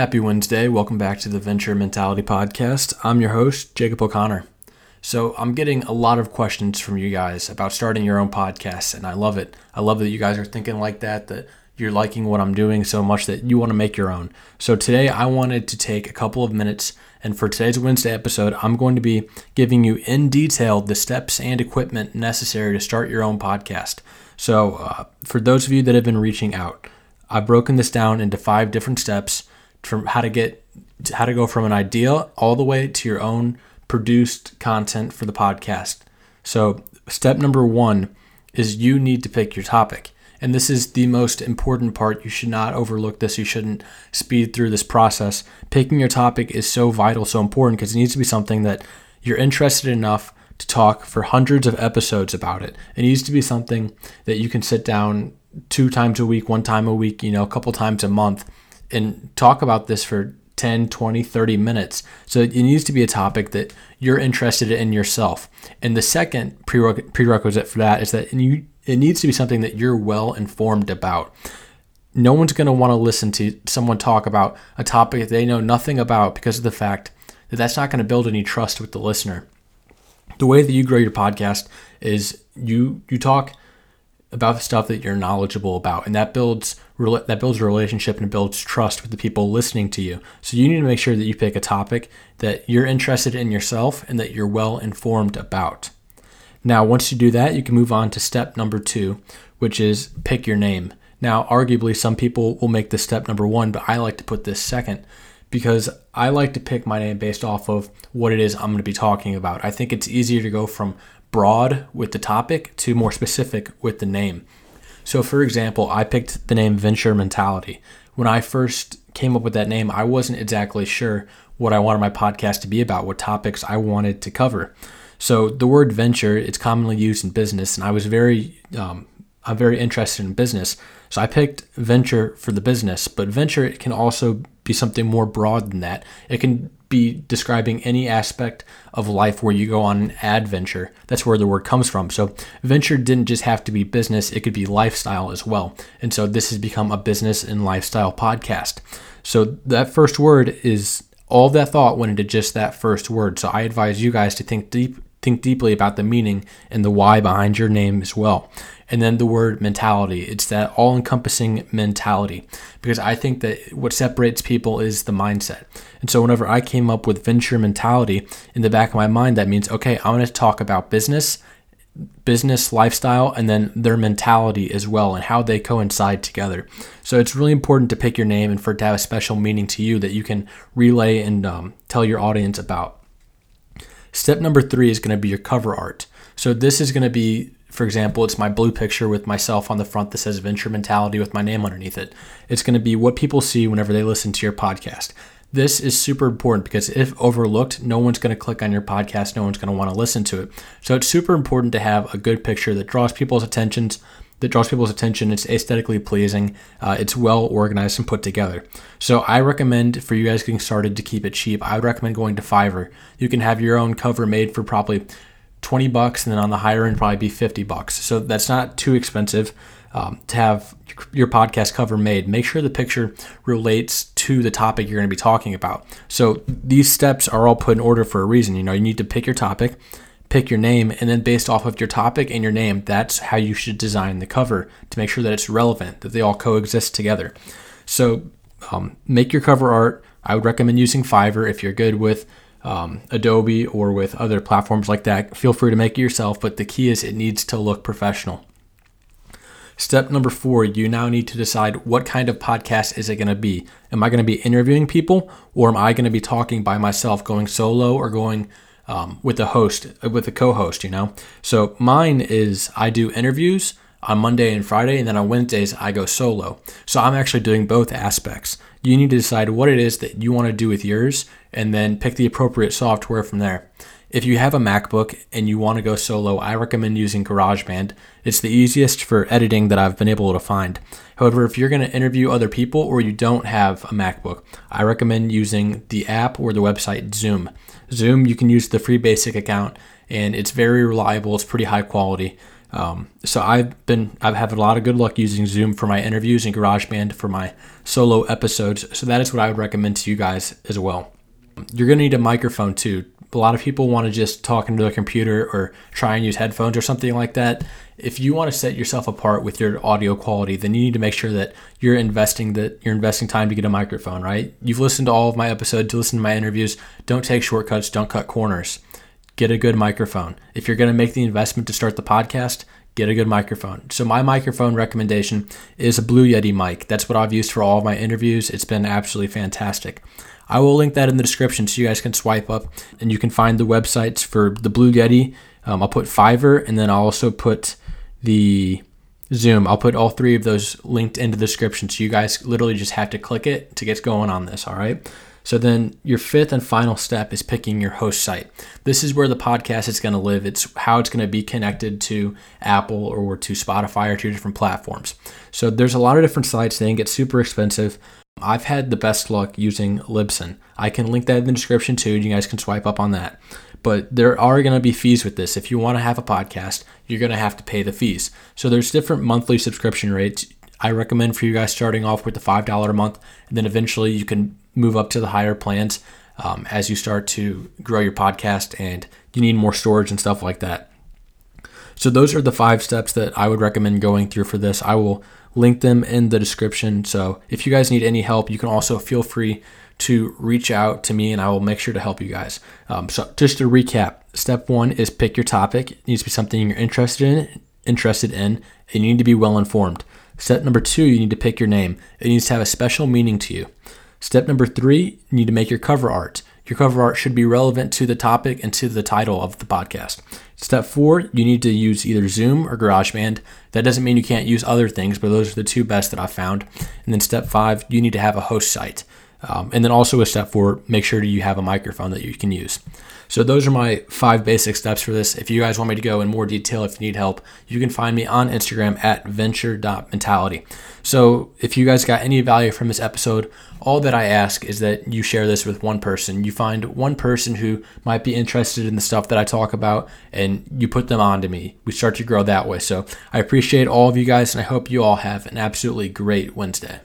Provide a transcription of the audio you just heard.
Happy Wednesday. Welcome back to the Venture Mentality Podcast. I'm your host, Jacob O'Connor. So, I'm getting a lot of questions from you guys about starting your own podcast, and I love it. I love that you guys are thinking like that, that you're liking what I'm doing so much that you want to make your own. So, today I wanted to take a couple of minutes, and for today's Wednesday episode, I'm going to be giving you in detail the steps and equipment necessary to start your own podcast. So, uh, for those of you that have been reaching out, I've broken this down into five different steps how to get how to go from an idea all the way to your own produced content for the podcast. So, step number 1 is you need to pick your topic. And this is the most important part. You should not overlook this. You shouldn't speed through this process. Picking your topic is so vital, so important because it needs to be something that you're interested enough to talk for hundreds of episodes about it. It needs to be something that you can sit down two times a week, one time a week, you know, a couple times a month and talk about this for 10, 20, 30 minutes. So it needs to be a topic that you're interested in yourself. And the second prerequisite for that is that you, it needs to be something that you're well informed about. No one's going to want to listen to someone talk about a topic that they know nothing about because of the fact that that's not going to build any trust with the listener. The way that you grow your podcast is you you talk about the stuff that you're knowledgeable about and that builds that builds a relationship and builds trust with the people listening to you. So you need to make sure that you pick a topic that you're interested in yourself and that you're well informed about. Now once you do that you can move on to step number two which is pick your name. Now arguably some people will make this step number one but i like to put this second because I like to pick my name based off of what it is I'm going to be talking about. I think it's easier to go from broad with the topic to more specific with the name. So, for example, I picked the name Venture Mentality. When I first came up with that name, I wasn't exactly sure what I wanted my podcast to be about, what topics I wanted to cover. So, the word venture it's commonly used in business, and I was very um, I'm very interested in business. So I picked venture for the business, but venture can also be something more broad than that. It can be describing any aspect of life where you go on an adventure. That's where the word comes from. So, venture didn't just have to be business, it could be lifestyle as well. And so, this has become a business and lifestyle podcast. So, that first word is all that thought went into just that first word. So, I advise you guys to think deep. Think deeply about the meaning and the why behind your name as well. And then the word mentality. It's that all encompassing mentality because I think that what separates people is the mindset. And so whenever I came up with venture mentality in the back of my mind, that means, okay, I'm going to talk about business, business lifestyle, and then their mentality as well and how they coincide together. So it's really important to pick your name and for it to have a special meaning to you that you can relay and um, tell your audience about. Step number three is going to be your cover art. So this is going to be for example, it's my blue picture with myself on the front that says Venture Mentality with my name underneath it. It's going to be what people see whenever they listen to your podcast. This is super important because if overlooked, no one's going to click on your podcast, no one's going to want to listen to it. So it's super important to have a good picture that draws people's attentions, that draws people's attention. It's aesthetically pleasing. Uh, it's well organized and put together. So I recommend for you guys getting started to keep it cheap. I would recommend going to Fiverr. You can have your own cover made for probably 20 bucks and then on the higher end probably be 50 bucks so that's not too expensive um, to have your podcast cover made make sure the picture relates to the topic you're going to be talking about so these steps are all put in order for a reason you know you need to pick your topic pick your name and then based off of your topic and your name that's how you should design the cover to make sure that it's relevant that they all coexist together so um, make your cover art i would recommend using fiverr if you're good with um, Adobe or with other platforms like that. Feel free to make it yourself, but the key is it needs to look professional. Step number four, you now need to decide what kind of podcast is it going to be. Am I going to be interviewing people or am I going to be talking by myself, going solo or going um, with a host, with a co host, you know? So mine is I do interviews on Monday and Friday, and then on Wednesdays, I go solo. So I'm actually doing both aspects. You need to decide what it is that you want to do with yours and then pick the appropriate software from there. If you have a MacBook and you want to go solo, I recommend using GarageBand. It's the easiest for editing that I've been able to find. However, if you're going to interview other people or you don't have a MacBook, I recommend using the app or the website Zoom. Zoom, you can use the free basic account and it's very reliable, it's pretty high quality. Um, so I've been I've had a lot of good luck using Zoom for my interviews and GarageBand for my solo episodes. So that is what I would recommend to you guys as well. You're gonna need a microphone too. A lot of people want to just talk into their computer or try and use headphones or something like that. If you want to set yourself apart with your audio quality, then you need to make sure that you're investing that you're investing time to get a microphone, right? You've listened to all of my episodes, to listen to my interviews. Don't take shortcuts, don't cut corners. Get a good microphone. If you're going to make the investment to start the podcast, get a good microphone. So my microphone recommendation is a Blue Yeti mic. That's what I've used for all of my interviews. It's been absolutely fantastic. I will link that in the description so you guys can swipe up and you can find the websites for the Blue Yeti. Um, I'll put Fiverr and then I'll also put the Zoom. I'll put all three of those linked in the description so you guys literally just have to click it to get going on this, all right? So then your fifth and final step is picking your host site. This is where the podcast is going to live. It's how it's going to be connected to Apple or to Spotify or to different platforms. So there's a lot of different sites. They can get super expensive. I've had the best luck using Libsyn. I can link that in the description too. You guys can swipe up on that. But there are going to be fees with this. If you want to have a podcast, you're going to have to pay the fees. So there's different monthly subscription rates. I recommend for you guys starting off with the $5 a month, and then eventually you can move up to the higher plans um, as you start to grow your podcast and you need more storage and stuff like that. So, those are the five steps that I would recommend going through for this. I will link them in the description. So, if you guys need any help, you can also feel free to reach out to me and I will make sure to help you guys. Um, so, just to recap, step one is pick your topic. It needs to be something you're interested in, interested in, and you need to be well informed. Step number two, you need to pick your name. It needs to have a special meaning to you. Step number three, you need to make your cover art. Your cover art should be relevant to the topic and to the title of the podcast. Step four, you need to use either Zoom or GarageBand. That doesn't mean you can't use other things, but those are the two best that I've found. And then step five, you need to have a host site. Um, and then also a step four, make sure you have a microphone that you can use. So those are my five basic steps for this. If you guys want me to go in more detail, if you need help, you can find me on Instagram at venture.mentality. So if you guys got any value from this episode, all that I ask is that you share this with one person. You find one person who might be interested in the stuff that I talk about and you put them on to me. We start to grow that way. So I appreciate all of you guys and I hope you all have an absolutely great Wednesday.